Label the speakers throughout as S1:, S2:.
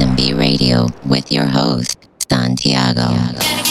S1: to SMB Radio with your host, Santiago.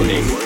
S2: Listening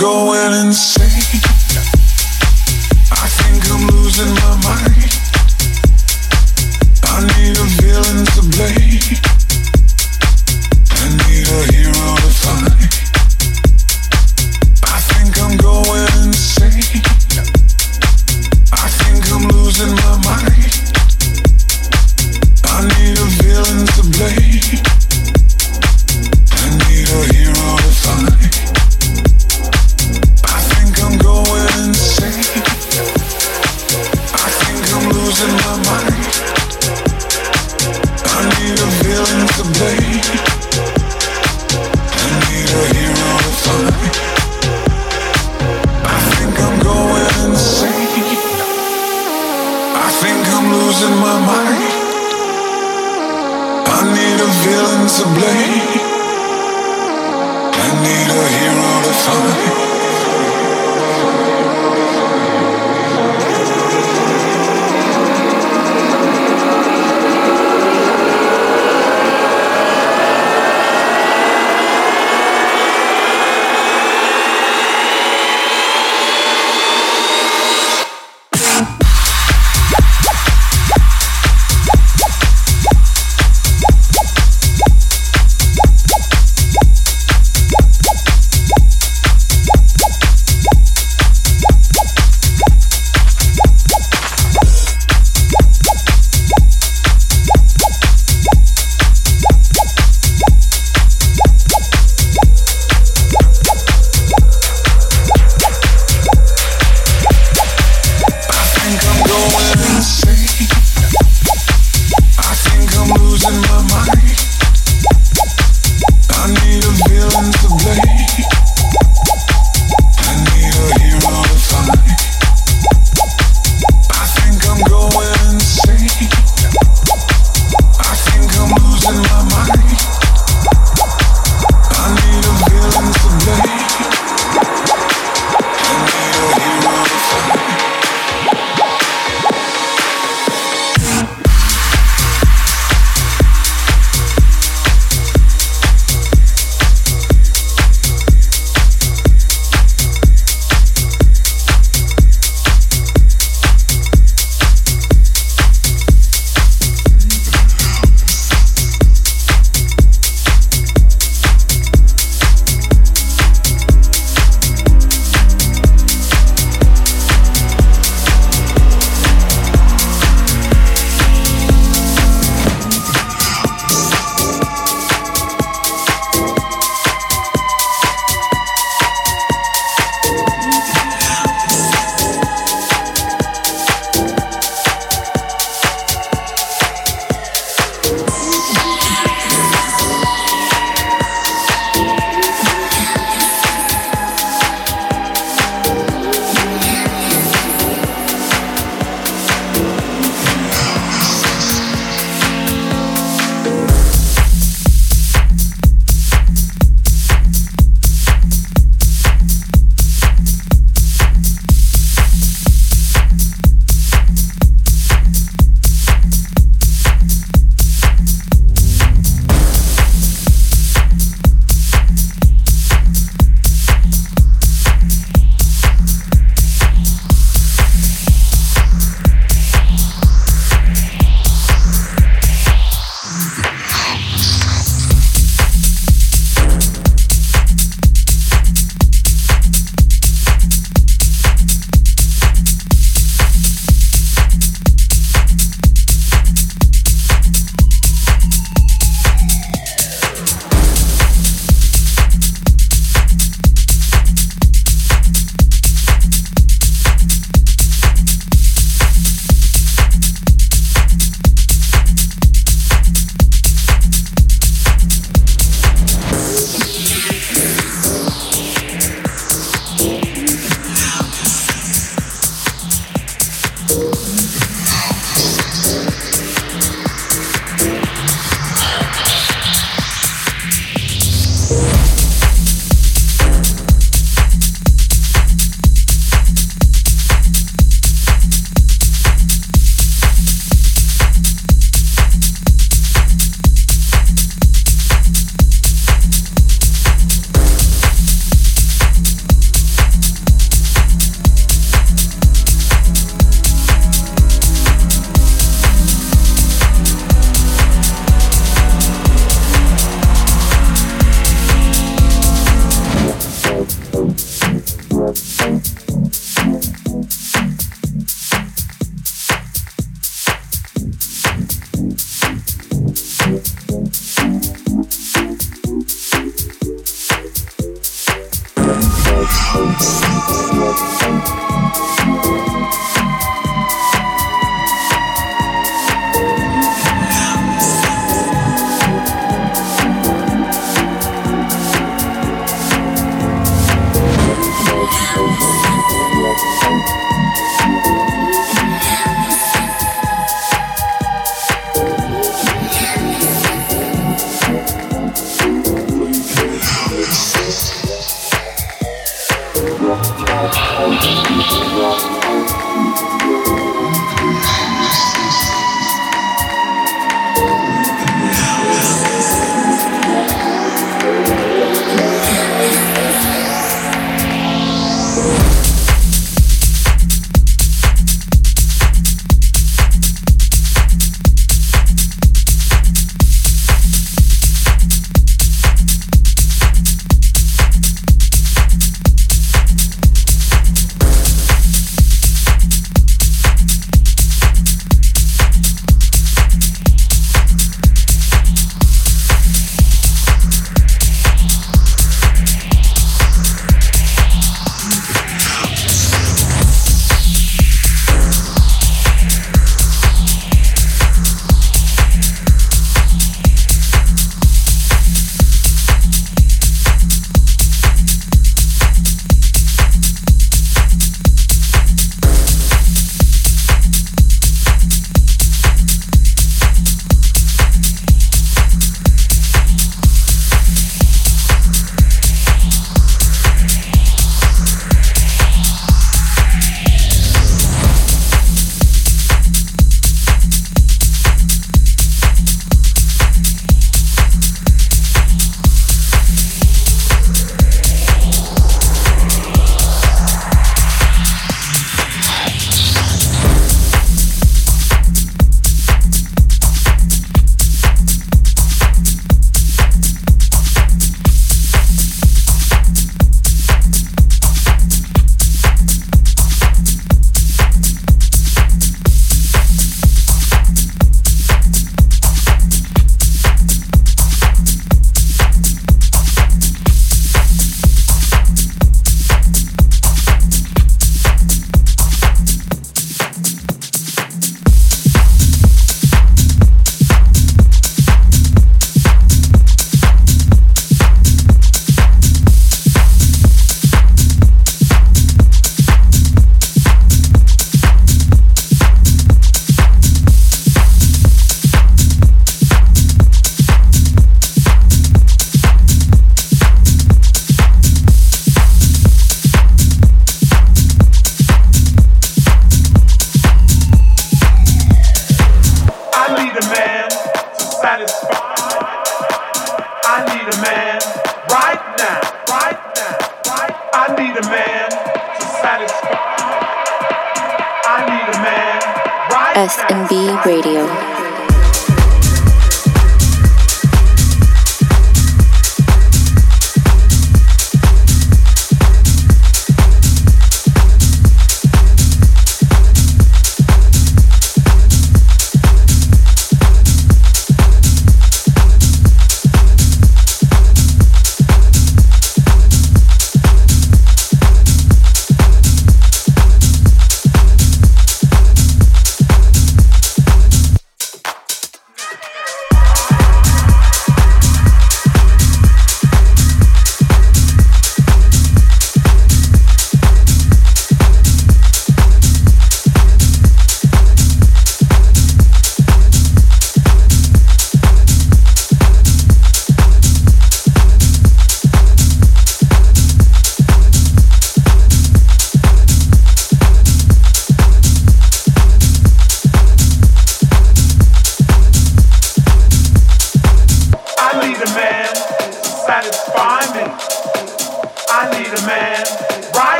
S2: going insane.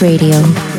S2: Radio.